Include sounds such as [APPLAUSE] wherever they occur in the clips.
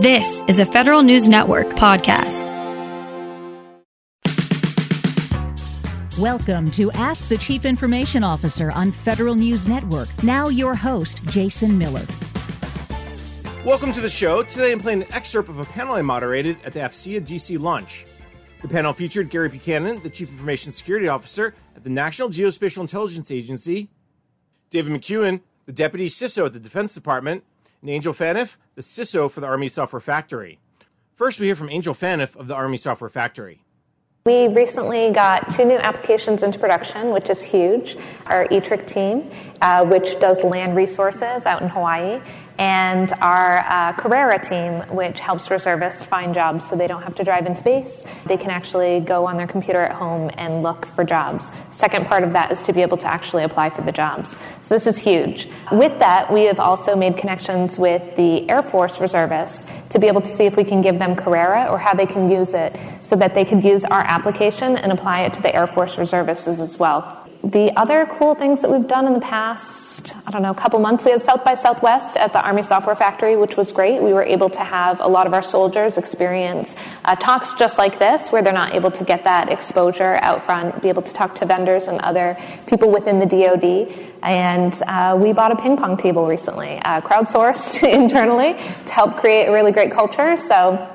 This is a Federal News Network podcast. Welcome to Ask the Chief Information Officer on Federal News Network. Now, your host, Jason Miller. Welcome to the show. Today I'm playing an excerpt of a panel I moderated at the AFCEA DC lunch. The panel featured Gary Buchanan, the Chief Information Security Officer at the National Geospatial Intelligence Agency, David McKeown, the Deputy CISO at the Defense Department, and Angel Phaneuf, the CISO for the Army Software Factory. First, we hear from Angel Phaneuf of the Army Software Factory. We recently got two new applications into production, which is huge. Our ETRIC team, uh, which does land resources out in Hawaii, and our uh, Carrera team, which helps reservists find jobs so they don't have to drive into base. They can actually go on their computer at home and look for jobs. Second part of that is to be able to actually apply for the jobs. So this is huge. With that, we have also made connections with the Air Force reservists to be able to see if we can give them Carrera or how they can use it so that they could use our application and apply it to the Air Force reservists as well the other cool things that we've done in the past, I don't know, a couple months, we had South by Southwest at the Army Software Factory, which was great. We were able to have a lot of our soldiers experience uh, talks just like this, where they're not able to get that exposure out front, be able to talk to vendors and other people within the DoD. And uh, we bought a ping pong table recently, uh, crowdsourced [LAUGHS] internally to help create a really great culture. So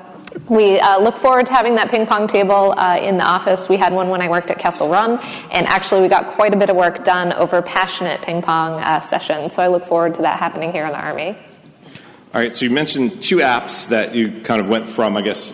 we uh, look forward to having that ping pong table uh, in the office. We had one when I worked at Kessel Run, and actually, we got quite a bit of work done over passionate ping pong uh, sessions. So I look forward to that happening here in the Army. All right, so you mentioned two apps that you kind of went from, I guess,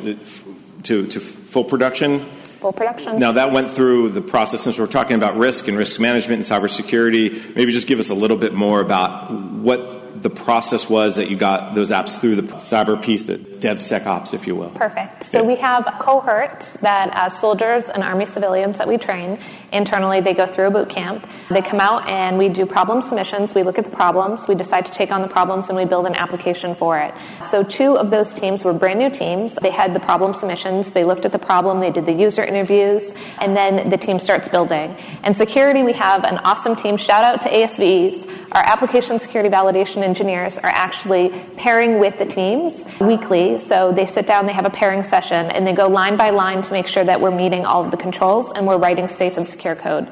to, to full production. Full production. Now, that went through the process, since we're talking about risk and risk management and cybersecurity. Maybe just give us a little bit more about what the process was that you got those apps through the cyber piece, that DevSecOps, if you will. Perfect. So yeah. we have cohorts that as soldiers and Army civilians that we train internally, they go through a boot camp. They come out and we do problem submissions. We look at the problems. We decide to take on the problems and we build an application for it. So two of those teams were brand new teams. They had the problem submissions. They looked at the problem. They did the user interviews, and then the team starts building. And security, we have an awesome team. Shout out to ASVs. Our application security validation engineers are actually pairing with the teams weekly. So they sit down, they have a pairing session, and they go line by line to make sure that we're meeting all of the controls and we're writing safe and secure code.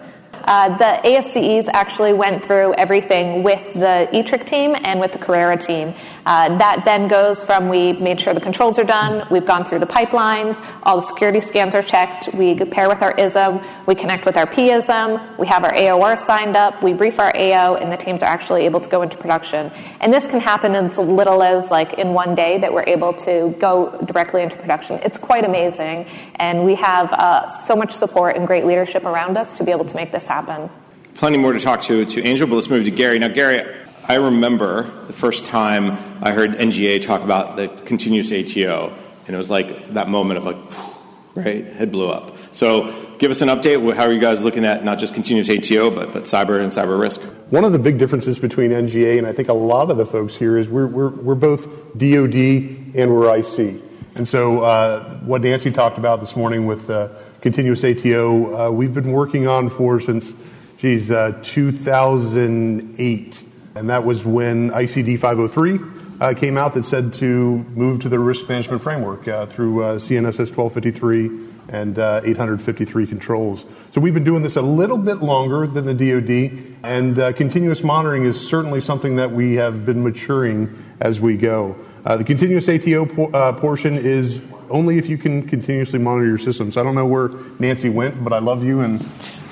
Uh, the ASVEs actually went through everything with the ETRIC team and with the Carrera team. Uh, that then goes from we made sure the controls are done, we've gone through the pipelines, all the security scans are checked, we pair with our ISM, we connect with our PISM, we have our AOR signed up, we brief our AO, and the teams are actually able to go into production. And this can happen as little as like in one day that we're able to go directly into production. It's quite amazing, and we have uh, so much support and great leadership around us to be able to make this happen. Plenty more to talk to to Angel, but let's move to Gary. Now, Gary, I remember the first time I heard NGA talk about the continuous ATO, and it was like that moment of like, right, head blew up. So, give us an update. How are you guys looking at not just continuous ATO, but, but cyber and cyber risk? One of the big differences between NGA and I think a lot of the folks here is we're, we're, we're both DoD and we're IC. And so, uh, what Nancy talked about this morning with uh, continuous ATO, uh, we've been working on for since, geez, uh, 2008. And that was when ICD 503 uh, came out that said to move to the risk management framework uh, through uh, CNSS 1253 and uh, 853 controls. So we've been doing this a little bit longer than the DoD, and uh, continuous monitoring is certainly something that we have been maturing as we go. Uh, the continuous ATO po- portion is only if you can continuously monitor your systems. I don't know where Nancy went, but I love you and,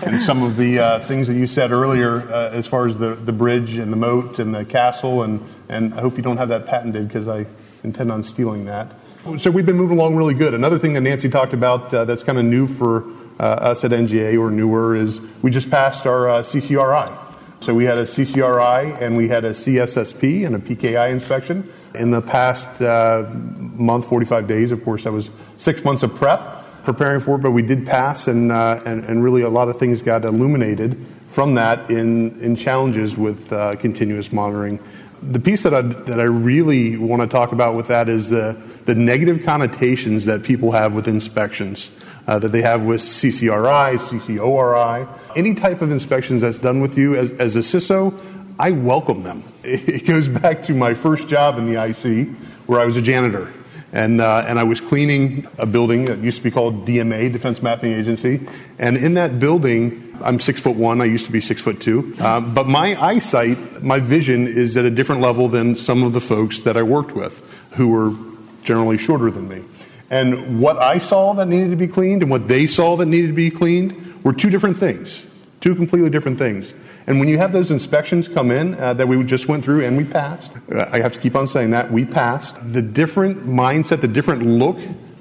and some of the uh, things that you said earlier uh, as far as the, the bridge and the moat and the castle. And, and I hope you don't have that patented because I intend on stealing that. So we've been moving along really good. Another thing that Nancy talked about uh, that's kind of new for uh, us at NGA or newer is we just passed our uh, CCRI. So we had a CCRI and we had a CSSP and a PKI inspection. In the past uh, month, 45 days, of course, that was six months of prep preparing for it, but we did pass, and, uh, and, and, really a lot of things got illuminated from that in, in challenges with uh, continuous monitoring. The piece that I, that I really want to talk about with that is the, the negative connotations that people have with inspections. Uh, that they have with CCRI, CCORI, any type of inspections that's done with you as, as a CISO, I welcome them. [LAUGHS] It goes back to my first job in the IC where I was a janitor. And, uh, and I was cleaning a building that used to be called DMA, Defense Mapping Agency. And in that building, I'm six foot one. I used to be six foot two. Uh, but my eyesight, my vision is at a different level than some of the folks that I worked with who were generally shorter than me. And what I saw that needed to be cleaned and what they saw that needed to be cleaned were two different things, two completely different things. And when you have those inspections come in uh, that we just went through and we passed, uh, I have to keep on saying that, we passed, the different mindset, the different look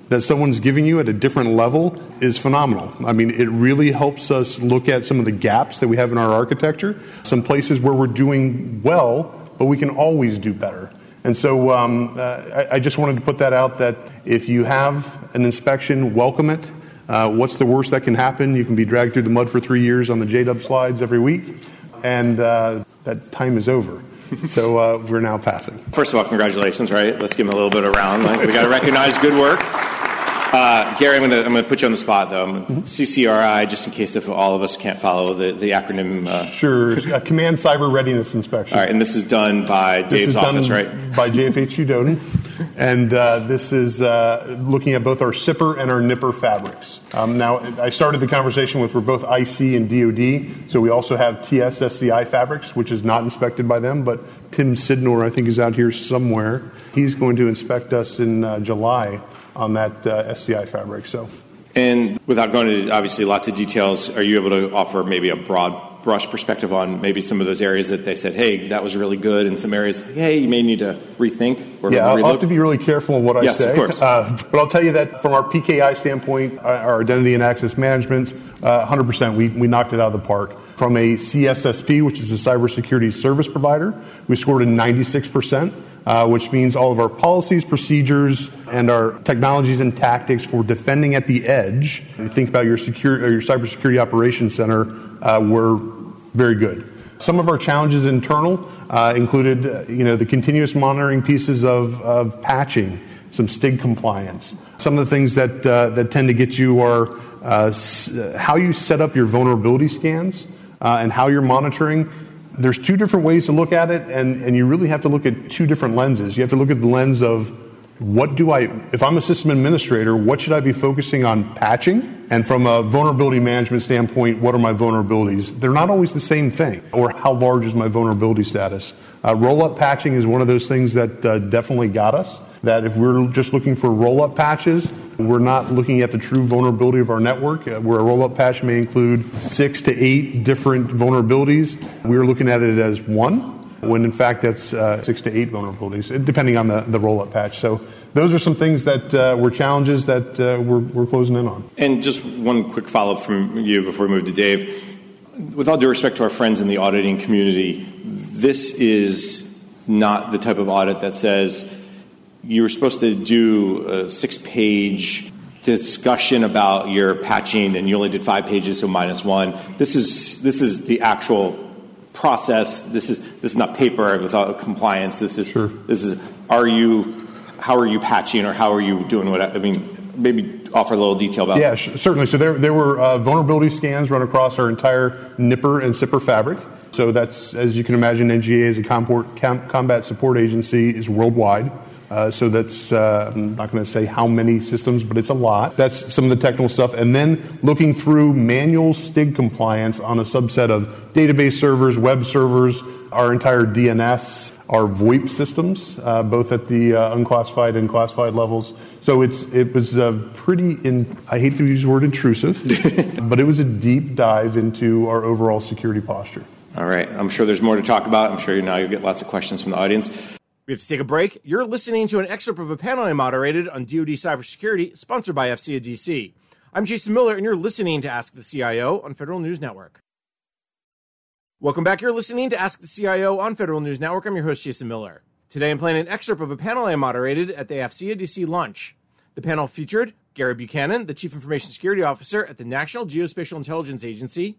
that someone's giving you at a different level is phenomenal. I mean, it really helps us look at some of the gaps that we have in our architecture, some places where we're doing well, but we can always do better. And so um, uh, I, I, just wanted to put that out that if you have an inspection, welcome it. Uh, what's the worst that can happen? You can be dragged through the mud for three years on the JDub slides every week, and uh, that time is over. so uh, we're now passing. First of all, congratulations, right? Let's give him a little bit of round. Like, we got to recognize good work. Uh, Gary, I'm going to put you on the spot, though. Mm-hmm. CCRI, just in case if all of us can't follow the, the acronym. Uh, sure. Command Cyber Readiness Inspection. All right, and this is done by Dave's office, right? By JFHQ DODIN. And uh, this is uh, looking at both our SIPR and our NIPR fabrics. Um, now, I started the conversation with we're both IC and DoD, so we also have TSSCI fabrics, which is not inspected by them, but Tim Sidnor, I think, is out here somewhere. He's going to inspect us in uh, July on that uh, SCI fabric. So, and without going into obviously lots of details, are you able to offer maybe a broad brush perspective on maybe some of those areas that they said, hey, that was really good, and some areas, hey, you may need to rethink or yeah, I'll have to be really careful in what I yes, say. Yes, Of course. Uh, but I'll tell you that from our PKI standpoint, our identity and access management, uh, 100%, we, we knocked it out of the park. From a CSSP, which is a cybersecurity service provider, we scored a 96% uh, which means all of our policies, procedures, and our technologies and tactics for defending at the edge. You think about your secure or your cybersecurity operations center uh, were very good. Some of our challenges internal uh, included, uh, you know, the continuous monitoring pieces of, of patching, some STIG compliance. Some of the things that uh, that tend to get you are uh, how you set up your vulnerability scans and how you're monitoring there's two different ways to look at it, and, and you really have to look at two different lenses. You have to look at the lens of what do I, if I'm a system administrator, what should I be focusing on patching? And from a vulnerability management standpoint, what are my vulnerabilities? They're not always the same thing. Or how large is my vulnerability status? Uh, roll up patching is one of those things that uh, definitely got us. That if we're just looking for roll up patches, we're not looking at the true vulnerability of our network, uh, where a roll up patch may include six to eight different vulnerabilities. We're looking at it as one, when in fact that's uh, six to eight vulnerabilities, depending on the, the roll up patch. So those are some things that uh, were challenges that uh, we're, we're closing in on. And just one quick follow up from you before we move to Dave. With all due respect to our friends in the auditing community, this is not the type of audit that says, you were supposed to do a six page discussion about your patching and you only did five pages so minus one this is this is the actual process. This is this is not paper without compliance. This is sure. this is are you how are you patching or how are you doing what i mean maybe offer a little detail about yeah certainly. So there, there were uh, vulnerability scans run across our entire NIPR and SIPR fabric. So that's as you can imagine nga as a combat support agency is worldwide uh, so that's, uh, I'm not going to say how many systems, but it's a lot. That's some of the technical stuff. And then looking through manual STIG compliance on a subset of database servers, web servers, our entire DNS, our VoIP systems, uh, both at the uh, unclassified and classified levels. So it's, it was uh, pretty, in, I hate to use the word intrusive, [LAUGHS] but it was a deep dive into our overall security posture. All right. I'm sure there's more to talk about. I'm sure now you'll get lots of questions from the audience. We have to take a break. You're listening to an excerpt of a panel I moderated on DoD cybersecurity, sponsored by AFCEA DC. I'm Jason Miller, and you're listening to Ask the CIO on Federal News Network. Welcome back. You're listening to Ask the CIO on Federal News Network. I'm your host, Jason Miller. Today, I'm playing an excerpt of a panel I moderated at the AFCEA DC lunch. The panel featured Gary Buchanan, the Chief Information Security Officer at the National Geospatial Intelligence Agency,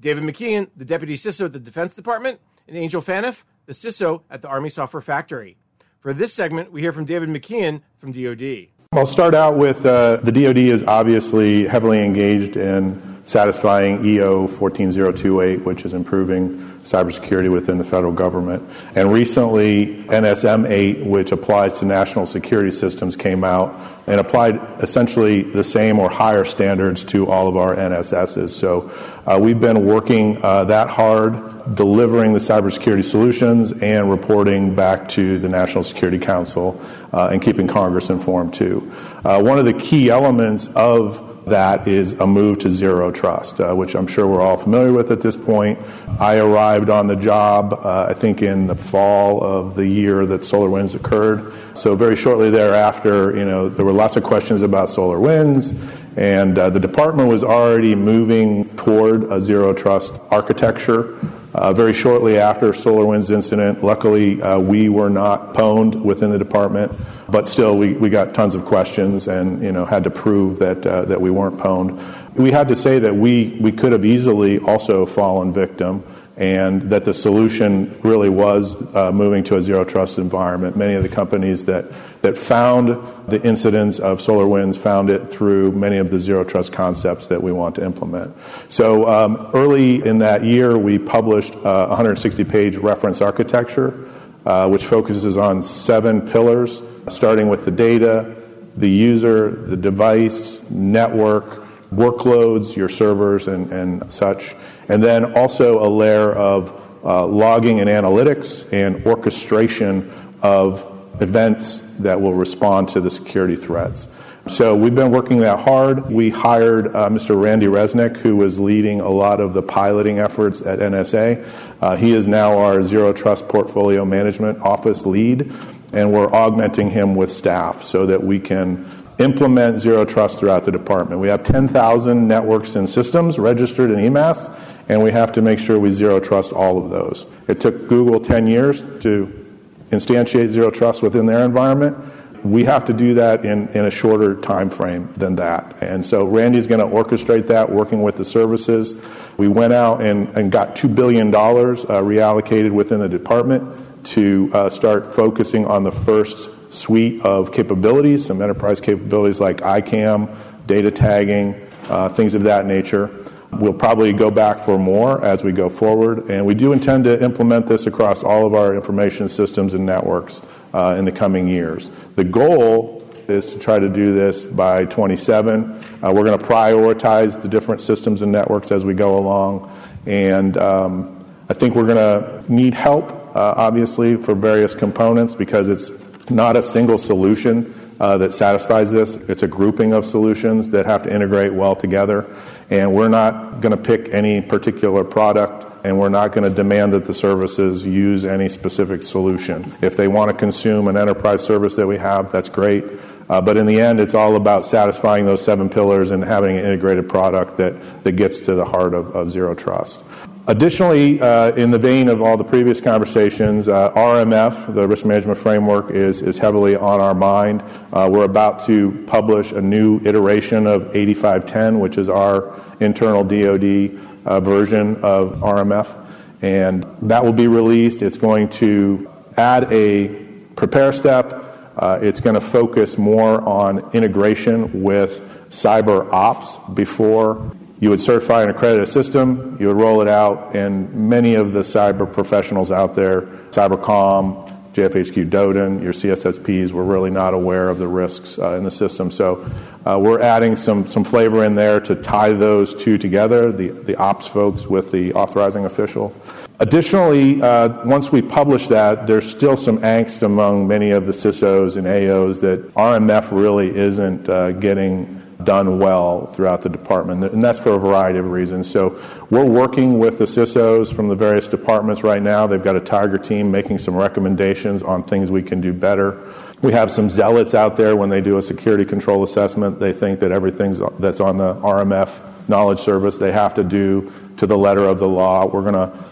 David McKeown, the Deputy CISO at the Defense Department, and Angel Phaneuf, the CISO at the Army Software Factory. For this segment, we hear from David McKeown from DoD. I'll start out with uh, the DoD is obviously heavily engaged in satisfying EO 14028, which is improving cybersecurity within the federal government. And recently, NSM 8, which applies to national security systems, came out and applied essentially the same or higher standards to all of our NSSs. So uh, we've been working uh, that hard, delivering the cybersecurity solutions and reporting back to the National Security Council uh, and keeping Congress informed too. Uh, one of the key elements of that is a move to zero trust, uh, which I'm sure we're all familiar with at this point. I arrived on the job, uh, I think, in the fall of the year that SolarWinds occurred. So very shortly thereafter, you know, there were lots of questions about Solar Winds, and uh, the department was already moving toward a zero trust architecture. Uh, very shortly after SolarWinds incident, luckily uh, we were not pwned within the department. But still, we, we got tons of questions and you know, had to prove that, uh, that we weren't pwned. We had to say that we, we could have easily also fallen victim and that the solution really was uh, moving to a zero trust environment. Many of the companies that, that found the incidents of SolarWinds found it through many of the zero trust concepts that we want to implement. So um, early in that year, we published a 160 page reference architecture, uh, which focuses on seven pillars starting with the data, the user, the device, network, workloads, your servers, and, and such. And then also a layer of uh, logging and analytics and orchestration of events that will respond to the security threats. So we've been working that hard. We hired uh, Mr. Randy Resnick, who was leading a lot of the piloting efforts at NSA. Uh, he is now our Zero Trust Portfolio Management Office lead and we're augmenting him with staff so that we can implement zero trust throughout the department. We have 10,000 networks and systems registered in eMASS, and we have to make sure we zero trust all of those. It took Google 10 years to instantiate zero trust within their environment. We have to do that in, in a shorter time frame than that. And so Randy's going to orchestrate that, working with the services. We went out and, and got $2 billion uh, reallocated within the department to uh, start focusing on the first suite of capabilities, some enterprise capabilities like ICAM, data tagging, uh, things of that nature. We'll probably go back for more as we go forward, and we do intend to implement this across all of our information systems and networks uh, in the coming years. The goal is to try to do this by 27. Uh, we're going to prioritize the different systems and networks as we go along, and um, I think we're going to need help obviously, for various components because it's not a single solution uh, that satisfies this. It's a grouping of solutions that have to integrate well together. And we're not going to pick any particular product and we're not going to demand that the services use any specific solution. If they want to consume an enterprise service that we have, that's great. Uh, but in the end, it's all about satisfying those seven pillars and having an integrated product that, that gets to the heart of, of zero trust. Additionally, uh, in the vein of all the previous conversations, uh, RMF, the risk management framework, is, is heavily on our mind. Uh, we're about to publish a new iteration of 8510, which is our internal DoD version of RMF, and that will be released. It's going to add a prepare step. It's going to focus more on integration with cyber ops before you would certify an accredited system, you would roll it out, and many of the cyber professionals out there, Cybercom, JFHQ DODIN, your CSSPs, were really not aware of the risks uh, in the system. So uh, we're adding some, some flavor in there to tie those two together, the, the ops folks with the authorizing official. Additionally, uh, once we publish that, there's still some angst among many of the CISOs and AOs that RMF really isn't uh, getting done well throughout the department, and that's for a variety of reasons. So we're working with the CISOs from the various departments right now. They've got a Tiger team making some recommendations on things we can do better. We have some zealots out there when they do a security control assessment. They think that everything that's on the RMF knowledge service they have to do to the letter of the law. We're going to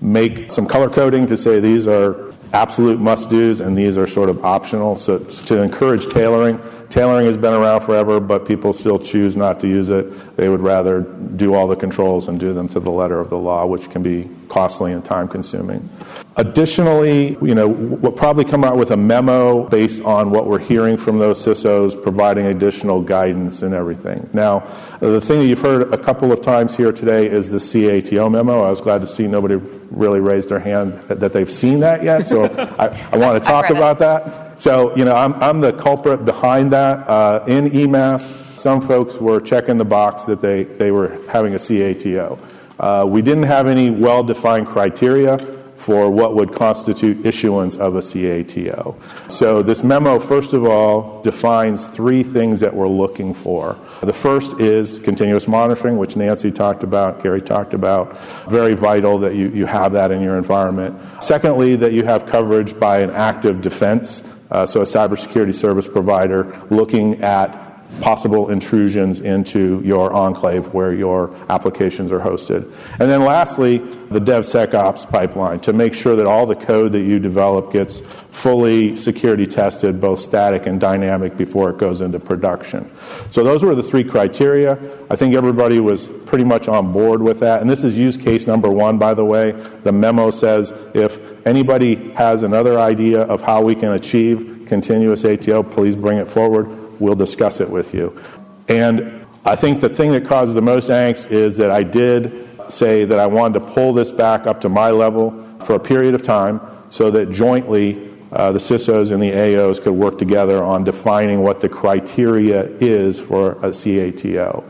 make some color coding to say these are absolute must dos and these are sort of optional. So to encourage tailoring, Tailoring has been around forever, but people still choose not to use it. They would rather do all the controls and do them to the letter of the law, which can be costly and time consuming. Additionally, you know, we'll probably come out with a memo based on what we're hearing from those CISOs, providing additional guidance and everything. Now, the thing that you've heard a couple of times here today is the CATO memo. I was glad to see nobody really raised their hand that they've seen that yet, so [LAUGHS] I, I want to talk about that. So, you know, I'm, I'm the culprit behind that. Uh, in eMASS, some folks were checking the box that they, they were having a CATO. Uh, we didn't have any well defined criteria for what would constitute issuance of a CATO. So, this memo, first of all, defines three things that we're looking for. The first is continuous monitoring, which Nancy talked about, Gary talked about. Very vital that you, you have that in your environment. Secondly, that you have coverage by an active defense. Uh, so, a cybersecurity service provider looking at possible intrusions into your enclave where your applications are hosted. And then lastly, the DevSecOps pipeline to make sure that all the code that you develop gets fully security tested, both static and dynamic, before it goes into production. So those were the three criteria. I think everybody was pretty much on board with that. And this is use case number one, by the way. The memo says if anybody has another idea of how we can achieve continuous ATO, please bring it forward we'll discuss it with you. And I think the thing that caused the most angst is that I did say that I wanted to pull this back up to my level for a period of time so that jointly uh, the CISOs and the AOs could work together on defining what the criteria is for a CATO.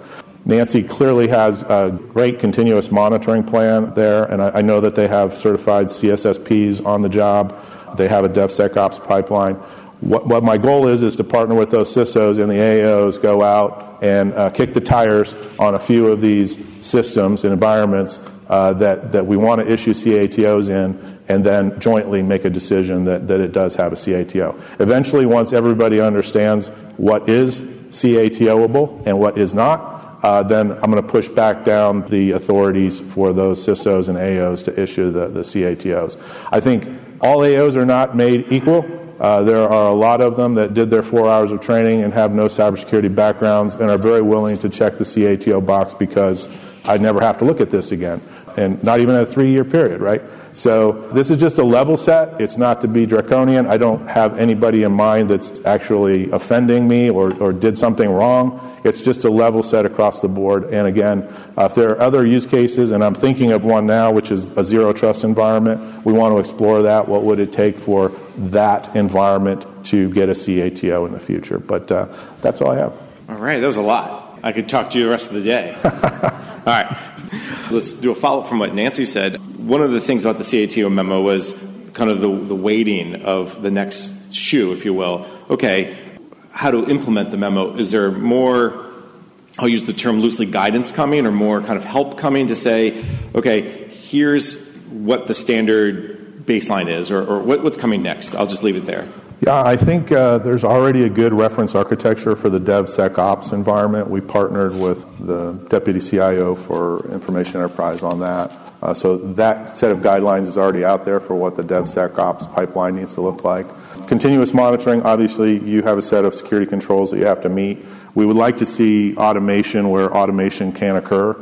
Nancy clearly has a great continuous monitoring plan there, and I, I know that they have certified CSSPs on the job. They have a DevSecOps pipeline. What, what, my goal is is to partner with those CISOs and the AOs, go out and uh, kick the tires on a few of these systems and environments uh, that, that we want to issue CATOs in, and then jointly make a decision that, that it does have a CATO. Eventually, once everybody understands what is CATOable and what is not, uh, then I'm going to push back down the authorities for those CISOs and AOs to issue the, the CATOs. I think all AOs are not made equal. Uh, there are a lot of them that did their four hours of training and have no cybersecurity backgrounds and are very willing to check the CATO box because I'd never have to look at this again. And not even a three year period, right? So this is just a level set. It's not to be draconian. I don't have anybody in mind that's actually offending me or, or did something wrong. It's just a level set across the board. And again, uh, if there are other use cases, and I'm thinking of one now, which is a zero trust environment, we want to explore that. What would it take for that environment to get a CATO in the future? But uh, that's all I have. All right, that was a lot. I could talk to you the rest of the day. [LAUGHS] all right. Let's do a follow up from what Nancy said. One of the things about the CATO memo was kind of the, the weighting of the next shoe, if you will. Okay, how to implement the memo? Is there more, I'll use the term loosely, guidance coming or more kind of help coming to say, okay, here's what the standard baseline is or, or what, what's coming next? I'll just leave it there. Yeah, I think uh, there's already a good reference architecture for the DevSecOps environment. We partnered with the deputy CIO for Information Enterprise on that. Uh, so that set of guidelines is already out there for what the DevSecOps pipeline needs to look like. Continuous monitoring, obviously, you have a set of security controls that you have to meet. We would like to see automation where automation can occur,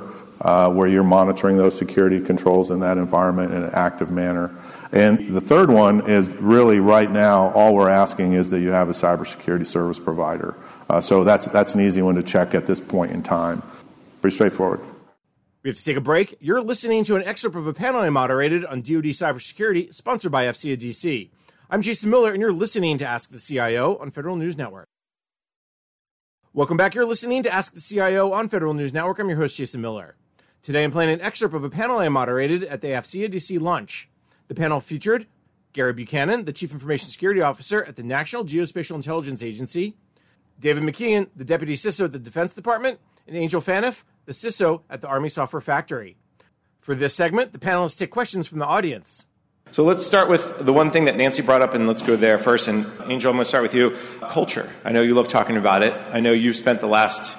uh, where you're monitoring those security controls in that environment in an active manner. And the third one is really right now, all we're asking is that you have a cybersecurity service provider. Uh, so that's, that's an easy one to check at this point in time. Pretty straightforward. We have to take a break. You're listening to an excerpt of a panel I moderated on DoD cybersecurity, sponsored by AFCEA DC. I'm Jason Miller, and you're listening to Ask the CIO on Federal News Network. Welcome back. You're listening to Ask the CIO on Federal News Network. I'm your host, Jason Miller. Today, I'm playing an excerpt of a panel I moderated at the AFCEA DC lunch. The panel featured Gary Buchanan, the Chief Information Security Officer at the National Geospatial Intelligence Agency, David McKeown, the Deputy CISO at the Defense Department, and Angel Phaneuf, the CISO at the Army Software Factory. For this segment, the panelists take questions from the audience. So let's start with the one thing that Nancy brought up, and let's go there first. And Angel, I'm going to start with you. Culture. I know you love talking about it. I know you've spent the last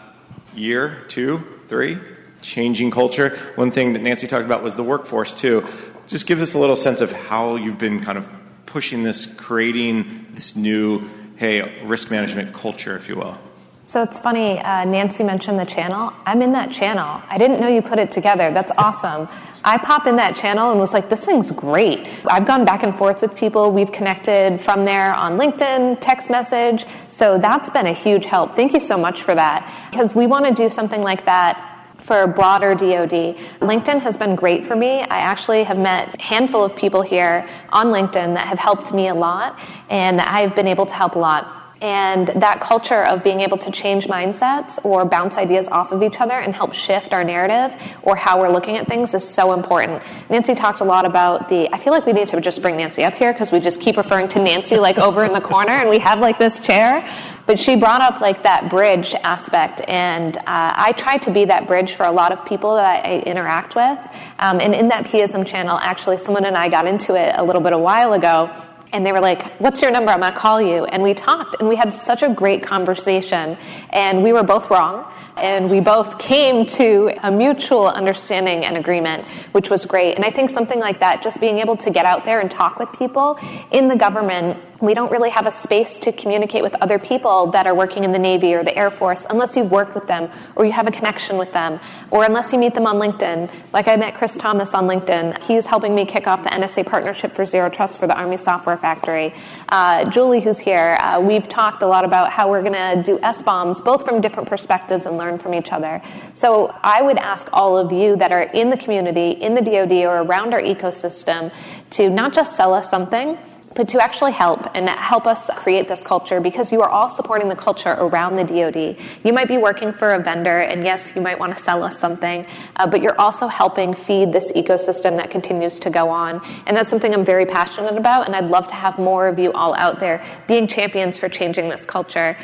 year, two, three, changing culture. One thing that Nancy talked about was the workforce, too. Just give us a little sense of how you've been kind of pushing this, creating this new, hey, risk management culture, if you will. So it's funny, uh, Nancy mentioned the channel. I'm in that channel. I didn't know you put it together. That's awesome. I pop in that channel and was like, this thing's great. I've gone back and forth with people. We've connected from there on LinkedIn, text message. So that's been a huge help. Thank you so much for that. Because we want to do something like that for broader DoD. LinkedIn has been great for me. I actually have met a handful of people here on LinkedIn that have helped me a lot, and I've been able to help a lot and that culture of being able to change mindsets or bounce ideas off of each other and help shift our narrative or how we're looking at things is so important. Nancy talked a lot about the, I feel like we need to just bring Nancy up here because we just keep referring to Nancy like over in the corner and we have like this chair. But she brought up like that bridge aspect, and uh, I try to be that bridge for a lot of people that I, interact with. Um, and in that PISM channel, actually, someone and I got into it a little bit a while ago and they were like, What's your number? I'm going to call you. And we talked and we had such a great conversation. And we were both wrong. And we both came to a mutual understanding and agreement, which was great. And I think something like that, just being able to get out there and talk with people in the government we don't really have a space to communicate with other people that are working in the Navy or the Air Force unless you've worked with them or you have a connection with them or unless you meet them on LinkedIn. Like I met Chris Thomas on LinkedIn. He's helping me kick off the NSA partnership for Zero Trust for the Army Software Factory. Uh, Julie, who's here, uh, we've talked a lot about how we're going to do SBOMs, both from different perspectives and learn from each other. So I would ask all of you that are in the community, in the DoD, or around our ecosystem to not just sell us something but to actually help and help us create this culture because you are all supporting the culture around the DoD. You might be working for a vendor, and yes, you might want to sell us something, uh, but you're also helping feed this ecosystem that continues to go on. And that's something I'm very passionate about, and I'd love to have more of you all out there being champions for changing this culture.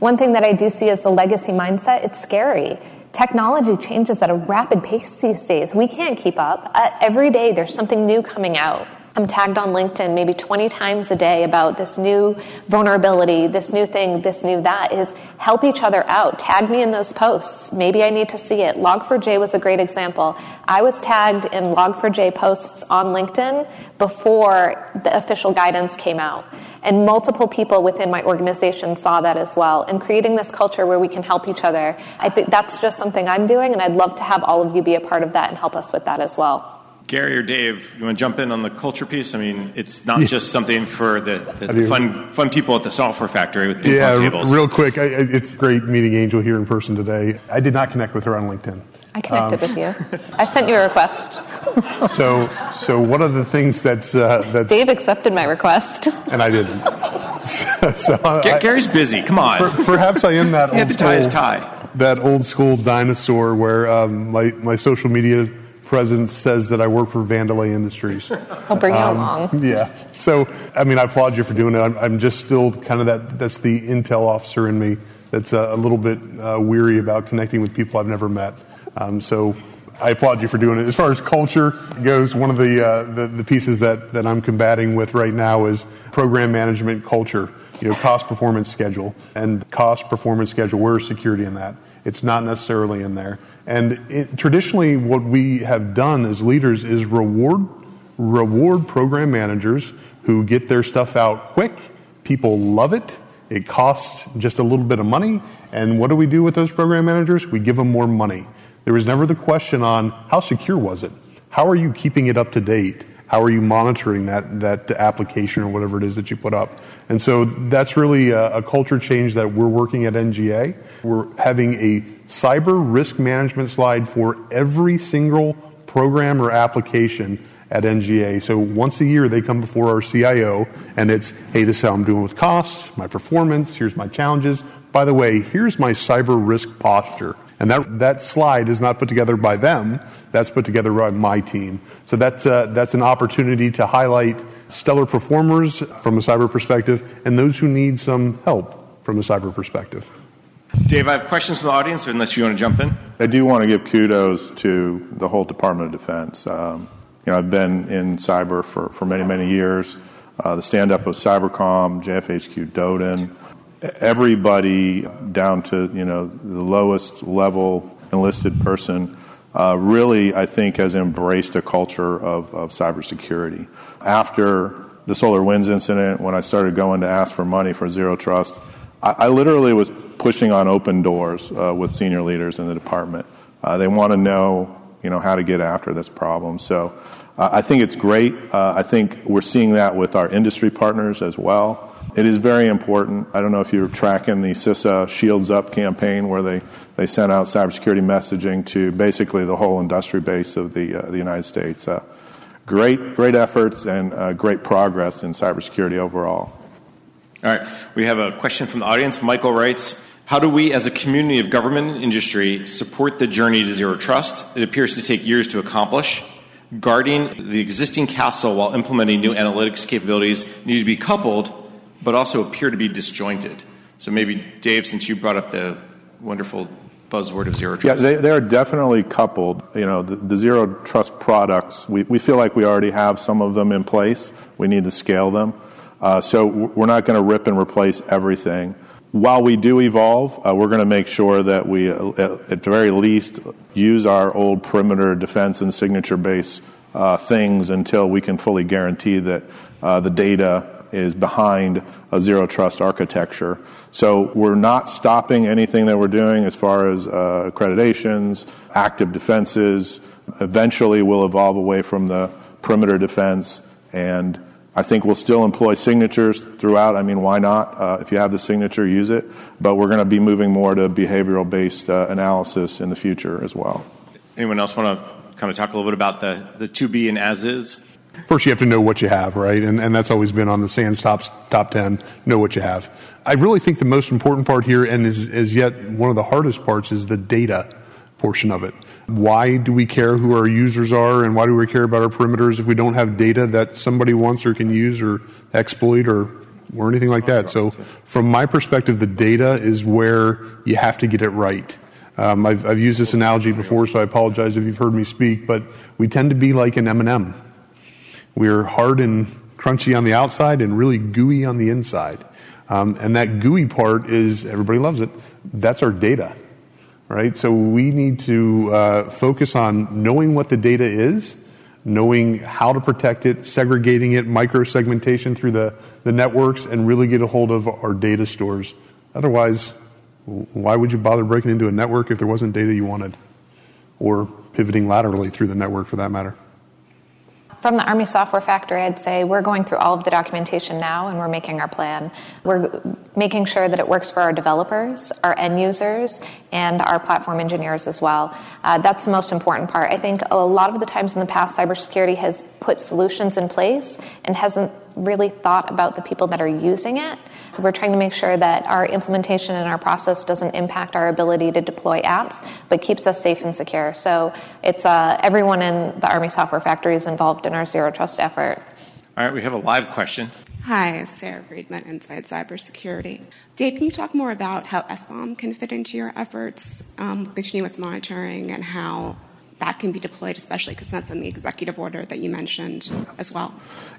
One thing that I do see is the legacy mindset, it's scary technology changes at a rapid pace these days. We can't keep up. Uh, every day there's something new coming out. I'm tagged on LinkedIn maybe 20 times a day about this new vulnerability, this new thing, this new that is help each other out. Tag me in those posts. Maybe I need to see it. Log4j was a great example. I was tagged in Log4j posts on LinkedIn before the official guidance came out. And multiple people within my organization saw that as well. And creating this culture where we can help each other, I think that's just something I'm doing, and I'd love to have all of you be a part of that and help us with that as well. Gary or Dave, you want to jump in on the culture piece? I mean, it's not just something for the, the fun fun people at the software factory with ping yeah, pong tables. real quick, I, it's great meeting Angel here in person today. I did not connect with her on LinkedIn. I connected um, with you. I sent you a request. [LAUGHS] so, so one of the things that's uh, that's Dave accepted my request, and I didn't. [LAUGHS] so, I, Gary's busy. Come on. Per, perhaps I am that. [LAUGHS] he old had to tie his tie. That old school dinosaur where um, my my social media presence says that I work for Vandelay Industries. [LAUGHS] I'll bring you um, along. Yeah. So, I mean, I applaud you for doing it. I'm, I'm, just still kind of that, that's the intel officer in me that's a, a little bit uh, weary about connecting with people I've never met. Um, so, I applaud you for doing it. As far as culture goes, one of the, uh, the, the, pieces that, that I'm combating with right now is program management culture, you know, cost performance schedule. And cost performance schedule, where's security in that? It's not necessarily in there. And it, traditionally, what we have done as leaders is reward reward program managers who get their stuff out quick. People love it. It costs just a little bit of money. And what do we do with those program managers? We give them more money. There was never the question on how secure was it? How are you keeping it up to date? How are you monitoring that, that application or whatever it is that you put up? And so that's really a, a culture change that we're working at NGA. We're having a cyber risk management slide for every single program or application at NGA. So once a year, they come before our CIO, and it's, hey, this is how I'm doing with costs, my performance, here's my challenges. By the way, here's my cyber risk posture. And that, that slide is not put together by them, that's put together by my team. So that's, uh, that's an opportunity to highlight stellar performers from a cyber perspective and those who need some help from a cyber perspective. Dave, I have questions from the audience, unless you want to jump in. I do want to give kudos to the whole Department of Defense. Um, you know, I've been in cyber for, for many, many years. Uh, the stand up of Cybercom, JFHQ, DODIN, everybody down to you know the lowest level enlisted person uh, really, I think, has embraced a culture of, of cybersecurity. After the SolarWinds incident, when I started going to ask for money for Zero Trust, I, I literally was pushing on open doors uh, with senior leaders in the department. Uh, they want to know, you know, how to get after this problem. So uh, I think it's great. Uh, I think we're seeing that with our industry partners as well. It is very important. I don't know if you're tracking the CISA Shields Up campaign where they, they sent out cybersecurity messaging to basically the whole industry base of the, uh, the United States. Uh, great, great efforts and great progress in cybersecurity overall. All right. We have a question from the audience. Michael writes How do we, as a community of government and industry, support the journey to zero trust? It appears to take years to accomplish. Guarding the existing castle while implementing new analytics capabilities need to be coupled, but also appear to be disjointed. So maybe, Dave, since you brought up the wonderful buzzword of zero trust. Yeah, they, they are definitely coupled. You know, the, the, zero trust products, we, we feel like we already have some of them in place. We need to scale them. Uh, so we're not going to rip and replace everything. While we do evolve, uh, we're going to make sure that we, uh, at the very least, use our old perimeter defense and signature base uh, things until we can fully guarantee that uh, the data is behind a zero trust architecture. So we're not stopping anything that we're doing as far as uh, accreditations, active defenses. Eventually, we'll evolve away from the perimeter defense and I think we'll still employ signatures throughout. I mean, why not? Uh, if you have the signature, use it. But we're going to be moving more to behavioral based uh, analysis in the future as well. Anyone else want to kind of talk a little bit about the, the to be and as is? First, you have to know what you have, right? And, and that's always been on the SANS top, top 10 know what you have. I really think the most important part here, and is, is yet one of the hardest parts, is the data portion of it. Why do we care who our users are and why do we care about our perimeters if we don't have data that somebody wants or can use or exploit or, or anything like that? So, from my perspective, the data is where you have to get it right. Um, I've, I've used this analogy before, so I apologize if you've heard me speak, but we tend to be like an M&M. We're hard and crunchy on the outside and really gooey on the inside. Um, and that gooey part is, everybody loves it, that's our data right? So we need to uh, focus on knowing what the data is, knowing how to protect it, segregating it, micro segmentation through the, the networks, and really get a hold of our data stores. Otherwise, why would you bother breaking into a network if there wasn't data you wanted? Or pivoting laterally through the network for that matter. From the Army Software Factory, I'd say we're going through all of the documentation now and we're making our plan. We're making sure that it works for our developers, our end users, and our platform engineers as well. Uh, that's the most important part. I think a lot of the times in the past, cybersecurity has put solutions in place and hasn't really thought about the people that are using it. So we're trying to make sure that our implementation and our process doesn't impact our ability to deploy apps, but keeps us safe and secure. So it's uh, everyone in the Army Software Factory is involved in our zero trust effort. All right, we have a live question. Hi, Sarah Friedman, Inside Cybersecurity. Dave, can you talk more about how SBOM can fit into your efforts, um, continuous monitoring, and how that can be deployed, especially because that's in the executive order that you mentioned as well.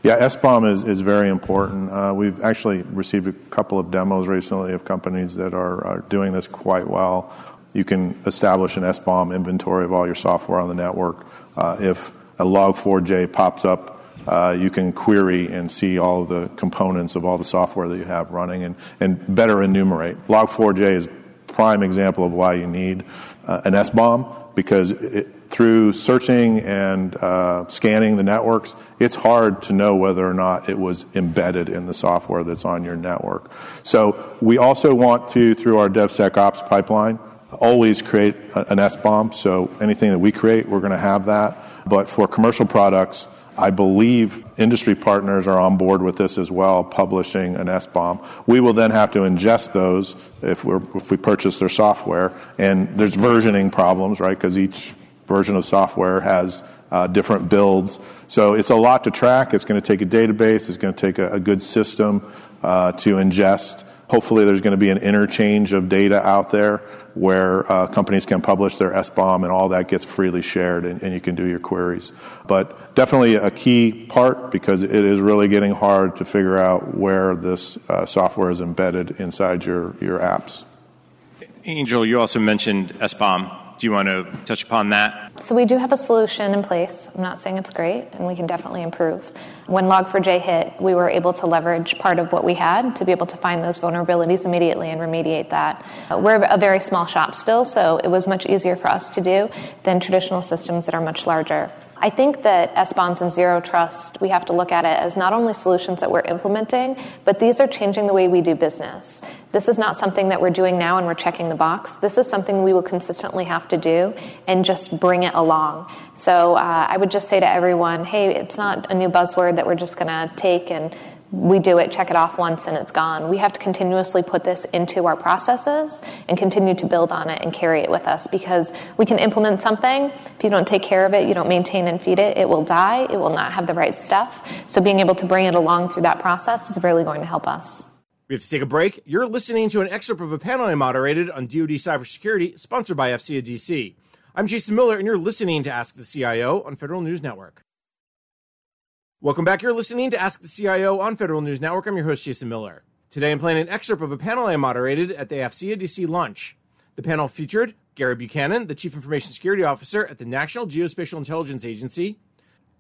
Yeah, SBOM is, is very important. Uh, we've actually received a couple of demos recently of companies that are, are doing this quite well. You can establish an SBOM inventory of all your software on the network. Uh, if a log4j pops up, uh, you can query and see all the components of all the software that you have running and, and better enumerate. Log4j is prime example of why you need uh, an SBOM because it, through searching and uh, scanning the networks, it's hard to know whether or not it was embedded in the software that's on your network. So we also want to, through our DevSecOps pipeline, always create an SBOM. So anything that we create, we're going to have that. But for commercial products, I believe industry partners are on board with this as well, publishing an SBOM. We will then have to ingest those if, we if we purchase their software. And there's versioning problems, right? Because each version of software has uh, different builds. So it's a lot to track. It's going to take a database. It's going to take a, a good system uh, to ingest. Hopefully, there's going to be an interchange of data out there where uh, companies can publish their SBOM and all that gets freely shared and, and, you can do your queries. But definitely a key part because it is really getting hard to figure out where this uh, software is embedded inside your, your apps. Angel, you also mentioned SBOM Do you want to touch upon that? So we do have a solution in place. I'm not saying it's great, and we can definitely improve. When Log4j hit, we were able to leverage part of what we had to be able to find those vulnerabilities immediately and remediate that. We're a very small shop still, so it was much easier for us to do than traditional systems that are much larger. I think that SBOMs and Zero Trust, we have to look at it as not only solutions that we're implementing, but these are changing the way we do business. This is not something that we're doing now and we're checking the box. This is something we will consistently have to do and just bring it along. So uh, I would just say to everyone, hey, it's not a new buzzword that we're just going to take and we do it, check it off once, and it's gone. We have to continuously put this into our processes and continue to build on it and carry it with us because we can implement something. If you don't take care of it, you don't maintain and feed it, it will die. It will not have the right stuff. So being able to bring it along through that process is really going to help us. We have to take a break. You're listening to an excerpt of a panel I moderated on DoD cybersecurity, sponsored by AFCEA DC. I'm Jason Miller, and you're listening to Ask the CIO on Federal News Network. Welcome back. You're listening to Ask the CIO on Federal News Network. I'm your host, Jason Miller. Today I'm playing an excerpt of a panel I moderated at the AFCEA DC lunch. The panel featured Gary Buchanan, the Chief Information Security Officer at the National Geospatial Intelligence Agency,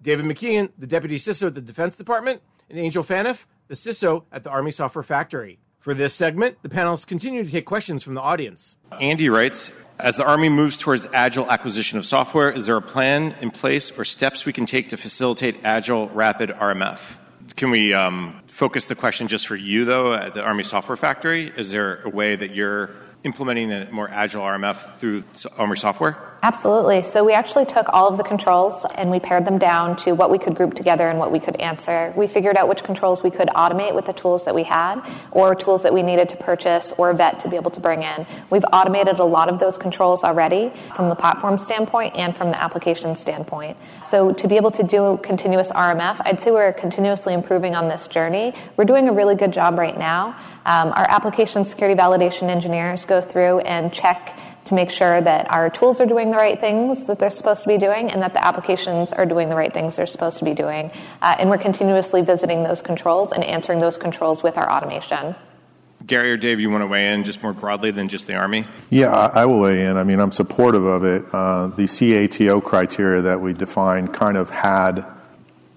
David McKeown, the Deputy CISO at the Defense Department, and Angel Phaneuf, the CISO at the Army Software Factory. For this segment, the panelists continue to take questions from the audience. Andy writes As the Army moves towards agile acquisition of software, is there a plan in place or steps we can take to facilitate agile, rapid RMF? Can we um, focus the question just for you, though, at the Army Software Factory? Is there a way that you're implementing a more agile RMF through Army software? Absolutely. So we actually took all of the controls and we pared them down to what we could group together and what we could answer. We figured out which controls we could automate with the tools that we had or tools that we needed to purchase or vet to be able to bring in. We've automated a lot of those controls already from the platform standpoint and from the application standpoint. So to be able to do continuous RMF, I'd say we're continuously improving on this journey. We're doing a really good job right now. Um, our application security validation engineers go through and check to make sure that our tools are doing the right things that they're supposed to be doing and that the applications are doing the right things they're supposed to be doing. Uh, and we're continuously visiting those controls and answering those controls with our automation. Gary or Dave, you want to weigh in just more broadly than just the Army? Yeah, I, I will weigh in. I mean, I'm supportive of it. Uh, the CATO criteria that we defined kind of had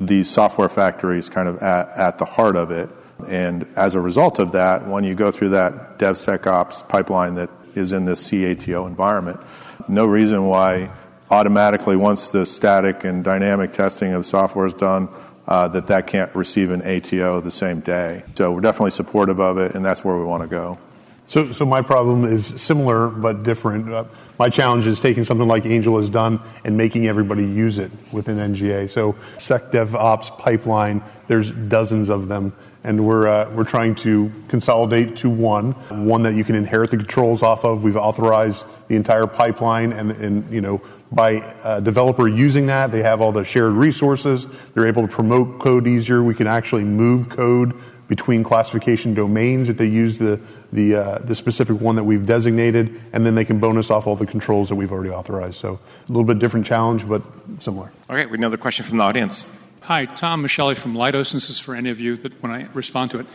these software factories kind of at, at the heart of it. And as a result of that, when you go through that DevSecOps pipeline that is in this CATO environment, no reason why automatically, once the static and dynamic testing of software is done, uh, that that can't receive an ATO the same day. So we're definitely supportive of it, and that's where we want to go. So, so my problem is similar but different. Uh, my challenge is taking something like Angel has done and making everybody use it within NGA. So SecDevOps pipeline, there's dozens of them and we're uh, we're trying to consolidate to one, one that you can inherit the controls off of. We've authorized the entire pipeline, and and you know by a developer using that, they have all the shared resources. They're able to promote code easier. We can actually move code between classification domains if they use the the uh, the specific one that we've designated, and then they can bonus off all the controls that we've already authorized. So a little bit different challenge, but similar. Okay, we have another question from the audience. Hi, Tom Michele from Leidos. This is for any of you that when I respond to it.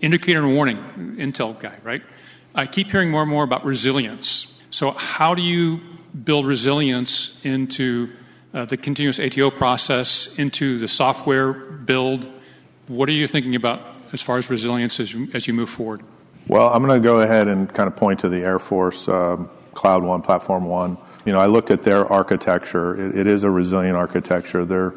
Indicator and warning, Intel guy, right? I keep hearing more and more about resilience. So, how do you build resilience into uh, the continuous ATO process, into the software build? What are you thinking about as far as resilience as you, as you move forward? Well, I'm going to go ahead and kind of point to the Air Force um, Cloud One, Platform One. You know, I looked at their architecture. it, it is a resilient architecture. They're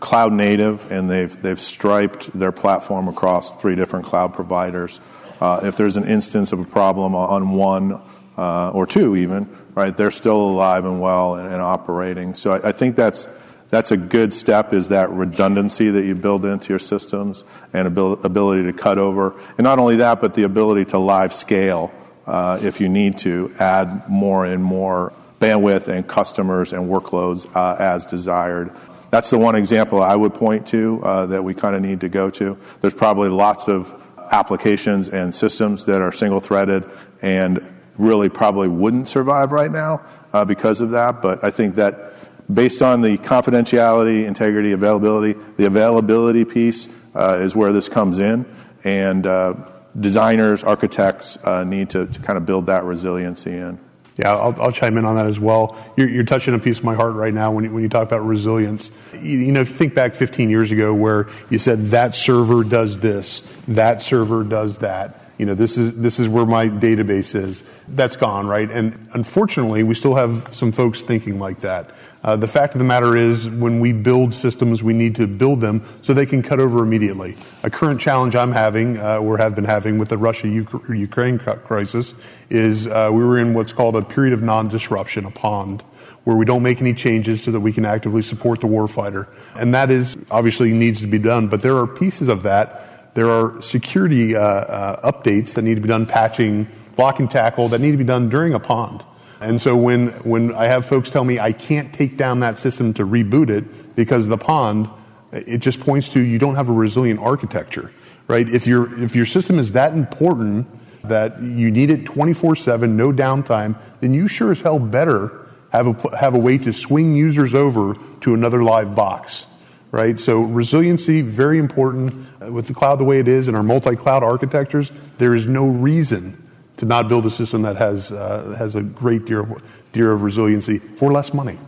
cloud native, and they've they've striped their platform across three different cloud providers. Uh, if there's an instance of a problem on one uh, or two, even right, they're still alive and well and, and operating. So I, I, think that's that's a good step. Is that redundancy that you build into your systems and abil- ability to cut over, and not only that, but the ability to live scale uh, if you need to add more and more bandwidth and customers and workloads uh, as desired that's the one example I would point to uh, that we kind of need to go to. There's probably lots of applications and systems that are single threaded and really probably wouldn't survive right now uh, because of that. But I think that based on the confidentiality, integrity, availability, the availability piece uh, is where this comes in. And uh, designers, architects uh, need to, to, kind of build that resiliency in. Yeah, I'll, I'll, chime in on that as well. You're, you're, touching a piece of my heart right now when you, when you talk about resilience. You, you, know, if you think back 15 years ago where you said that server does this, that server does that, you know, this is, this is where my database is. That's gone, right? And unfortunately, we still have some folks thinking like that. Uh, the fact of the matter is, when we build systems, we need to build them so they can cut over immediately. A current challenge I'm having, uh, or have been having with the Russia-Ukraine crisis, is uh, we were in what's called a period of non-disruption, a pond, where we don't make any changes so that we can actively support the warfighter. And that is obviously needs to be done, but there are pieces of that. There are security uh, uh, updates that need to be done, patching, blocking tackle that need to be done during a pond. And so when, when I have folks tell me I can't take down that system to reboot it because the pond, it just points to you don't have a resilient architecture, right? If, your if your system is that important that you need it 24 7, no downtime, then you sure as hell better have a, have a way to swing users over to another live box, right? So resiliency, very important. With the cloud the way it is and our multi-cloud architectures, there is no reason to not build a system that has, uh, has a great deal of, deal of resiliency for less money.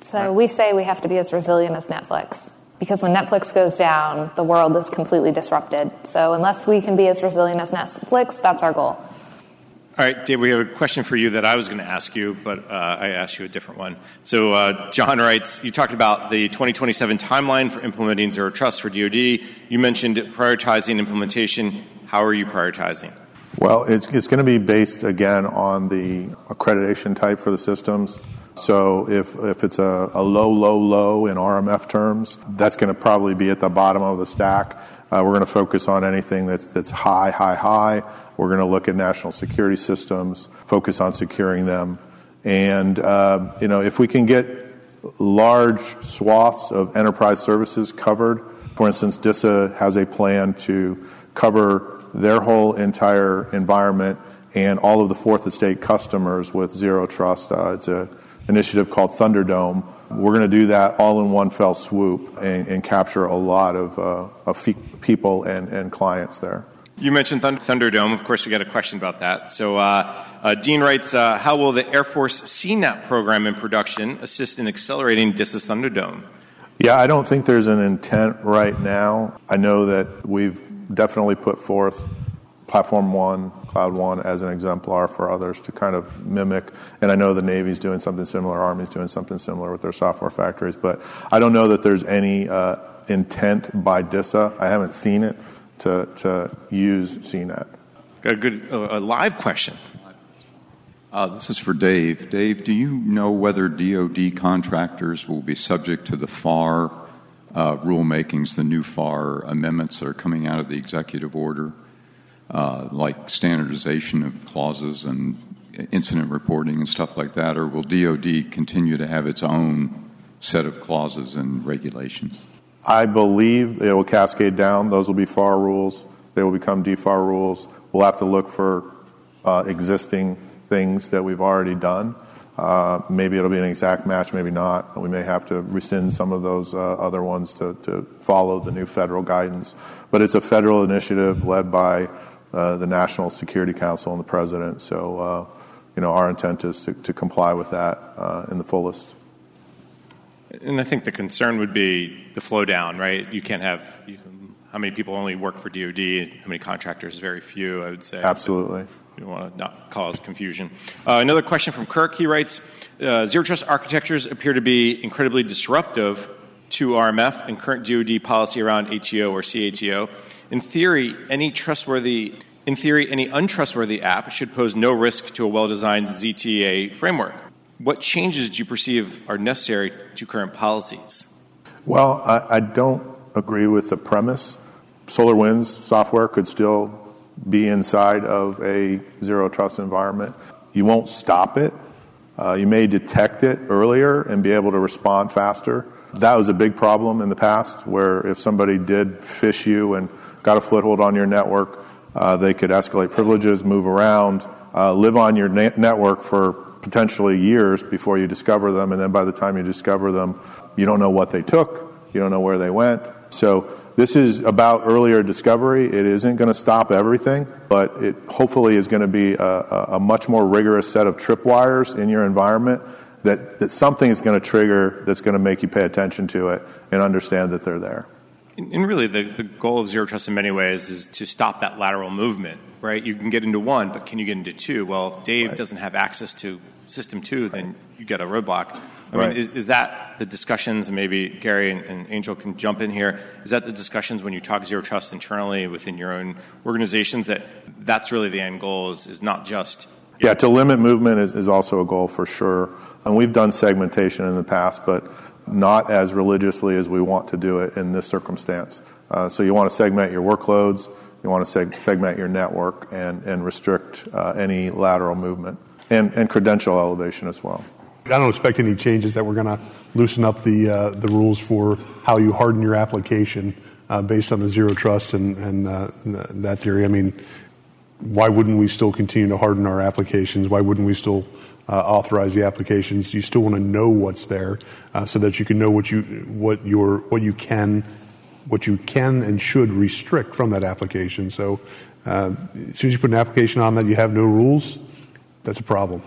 So we say we have to be as resilient as Netflix because when Netflix goes down, the world is completely disrupted. So unless we can be as resilient as Netflix, that's our goal. All right, Dave, we have a question for you that I was going to ask you, but uh, I asked you a different one. So, uh, John writes You talked about the 2027 timeline for implementing Zero Trust for DoD. You mentioned prioritizing implementation. How are you prioritizing? Well, it's, it's going to be based again on the accreditation type for the systems. So if, if it's a, a low, low, low in RMF terms, that's going to probably be at the bottom of the stack. Uh, we're going to focus on anything that's, that's high, high, high. We're going to look at national security systems, focus on securing them. And, uh, you know, if we can get large swaths of enterprise services covered, for instance, DISA has a plan to cover their whole entire environment and all of the fourth estate customers with zero trust. Uh, it's an initiative called Thunderdome. We're going to do that all in one fell swoop and, and capture a lot of, uh, of people and, and clients there. You mentioned Thunderdome. Of course, we got a question about that. So, uh, uh, Dean writes uh, How will the Air Force CNAP program in production assist in accelerating DISA's Thunderdome? Yeah, I don't think there's an intent right now. I know that we've definitely put forth Platform One, Cloud One as an exemplar for others to kind of mimic. And I know the Navy's doing something similar, Army's doing something similar with their software factories, but I don't know that there's any uh, intent by DISA. I haven't seen it to, to use CNAP. Got a good uh, a live question. Uh, this is for Dave. Dave, do you know whether DoD contractors will be subject to the FAR rulemakings, the new FAR amendments that are coming out of the executive order, uh, like standardization of clauses and incident reporting and stuff like that, or will DoD continue to have its own set of clauses and regulations? I believe it will cascade down. Those will be FAR rules. They will become DFAR rules. We'll have to look for uh, existing things that we've already done uh, maybe it'll be an exact match, maybe not. We may have to rescind some of those uh, other ones to, to, follow the new federal guidance. But it's a federal initiative led by uh, the National Security Council and the President. So, uh, you know, our intent is to, to comply with that uh, in the fullest. And I think the concern would be the flow down, right? You can't have how many people only work for DoD, how many contractors? Very few, I would say. Absolutely. We don't want to not cause confusion. Uh, another question from Kirk. He writes uh, Zero trust architectures appear to be incredibly disruptive to RMF and current DoD policy around ATO or CATO. In theory, any trustworthy in theory, any untrustworthy app should pose no risk to a well designed ZTA framework. What changes do you perceive are necessary to current policies? Well, I, I don't agree with the premise. SolarWinds software could still be inside of a zero trust environment. You won't stop it. Uh, you may detect it earlier and be able to respond faster. That was a big problem in the past where if somebody did phish you and got a foothold on your network, uh, they could escalate privileges, move around, uh, live on your na- network for potentially years before you discover them. And then by the time you discover them, you don't know what they took, you don't know where they went. So this is about earlier discovery. It isn't going to stop everything, but it hopefully is going to be a, a much more rigorous set of tripwires in your environment that, that something is going to trigger that's going to make you pay attention to it and understand that they're there. And really, the, the goal of zero trust in many ways is to stop that lateral movement, right? You can get into one, but can you get into two? Well, if Dave Right. doesn't have access to system two, then you get a roadblock. I Right. mean, is, is that the discussions, and maybe Gary and, and Angel can jump in here, is that the discussions when you talk zero trust internally within your own organizations that that's really the end goal is, is not just Yeah, to limit movement is, is also a goal for sure. And we've done segmentation in the past, but not as religiously as we want to do it in this circumstance. Uh, so you want to segment your workloads, you want to seg- segment your network, and, and restrict uh, any lateral movement and, and credential elevation as well. I don't expect any changes that we're going to loosen up the uh, the rules for how you harden your application uh, based on the zero trust and, and uh, that theory. I mean, why wouldn't we still continue to harden our applications? Why wouldn't we still uh, authorize the applications? You still want to know what's there uh, so that you can know what you what your what you can what you can and should restrict from that application. So uh, as soon as you put an application on that you have no rules, that's a problem.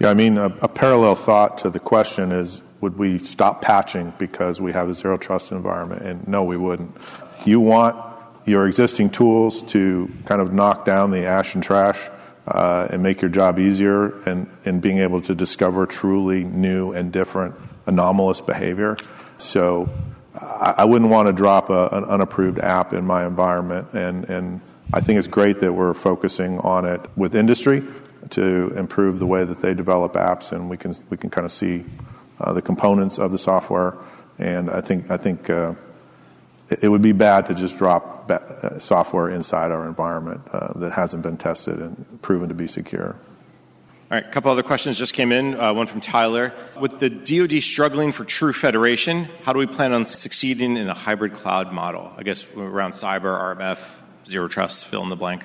Yeah, I mean, a, a parallel thought to the question is would we stop patching because we have a zero trust environment? And no, we wouldn't. You want your existing tools to kind of knock down the ash and trash uh, and make your job easier and, and being able to discover truly new and different anomalous behavior. So I, I wouldn't want to drop a, an unapproved app in my environment. And, and I think it's great that we're focusing on it with industry to improve the way that they develop apps, and we can we can kind of see uh, the components of the software. And I think I think uh, it, it would be bad to just drop ba- uh, software inside our environment uh, that hasn't been tested and proven to be secure. All right, a couple other questions just came in. Uh, one from Tyler. With the DoD struggling for true federation, how do we plan on succeeding in a hybrid cloud model? I guess around cyber, RMF, zero trust, fill in the blank.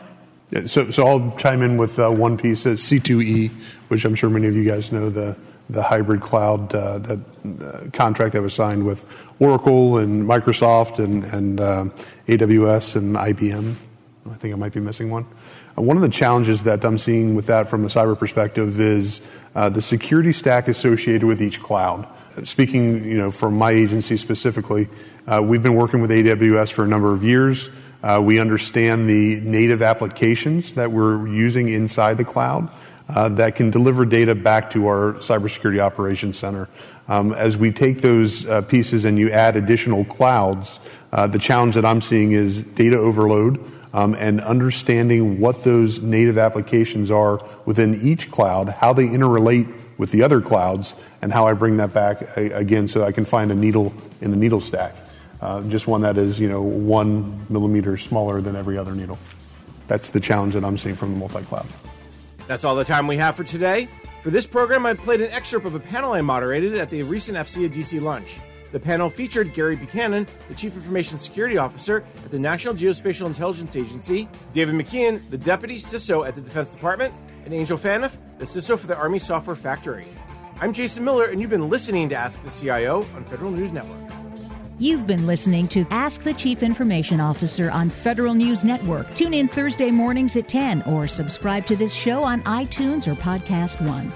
So, so I'll chime in with uh, one piece, uh, C2E, which I'm sure many of you guys know, the, the hybrid cloud uh, that uh, contract that was signed with Oracle and Microsoft and, and uh, AWS and IBM. I think I might be missing one. Uh, one of the challenges that I'm seeing with that from a cyber perspective is the security stack associated with each cloud. Speaking, you know, from my agency specifically, we've been working with AWS for a number of years. Uh, we understand the native applications that we're using inside the cloud uh, that can deliver data back to our cybersecurity operations center. Um, as we take those uh, pieces and you add additional clouds, the challenge that I'm seeing is data overload um, and understanding what those native applications are within each cloud, how they interrelate with the other clouds, and how I bring that back again so I can find a needle in the needle stack. Uh, just one that is, you know, one millimeter smaller than every other needle. That's the challenge that I'm seeing from the multi-cloud. That's all the time we have for today. For this program, I played an excerpt of a panel I moderated at the recent AFCEA DC lunch. The panel featured Gary Buchanan, the Chief Information Security Officer at the National Geospatial Intelligence Agency, David McKeown, the Deputy CISO at the Defense Department, and Angel Phaneuf, the CISO for the Army Software Factory. I'm Jason Miller, and you've been listening to Ask the CIO on Federal News Network. You've been listening to Ask the Chief Information Officer on Federal News Network. Tune in Thursday mornings at 10 or subscribe to this show on iTunes or Podcast One.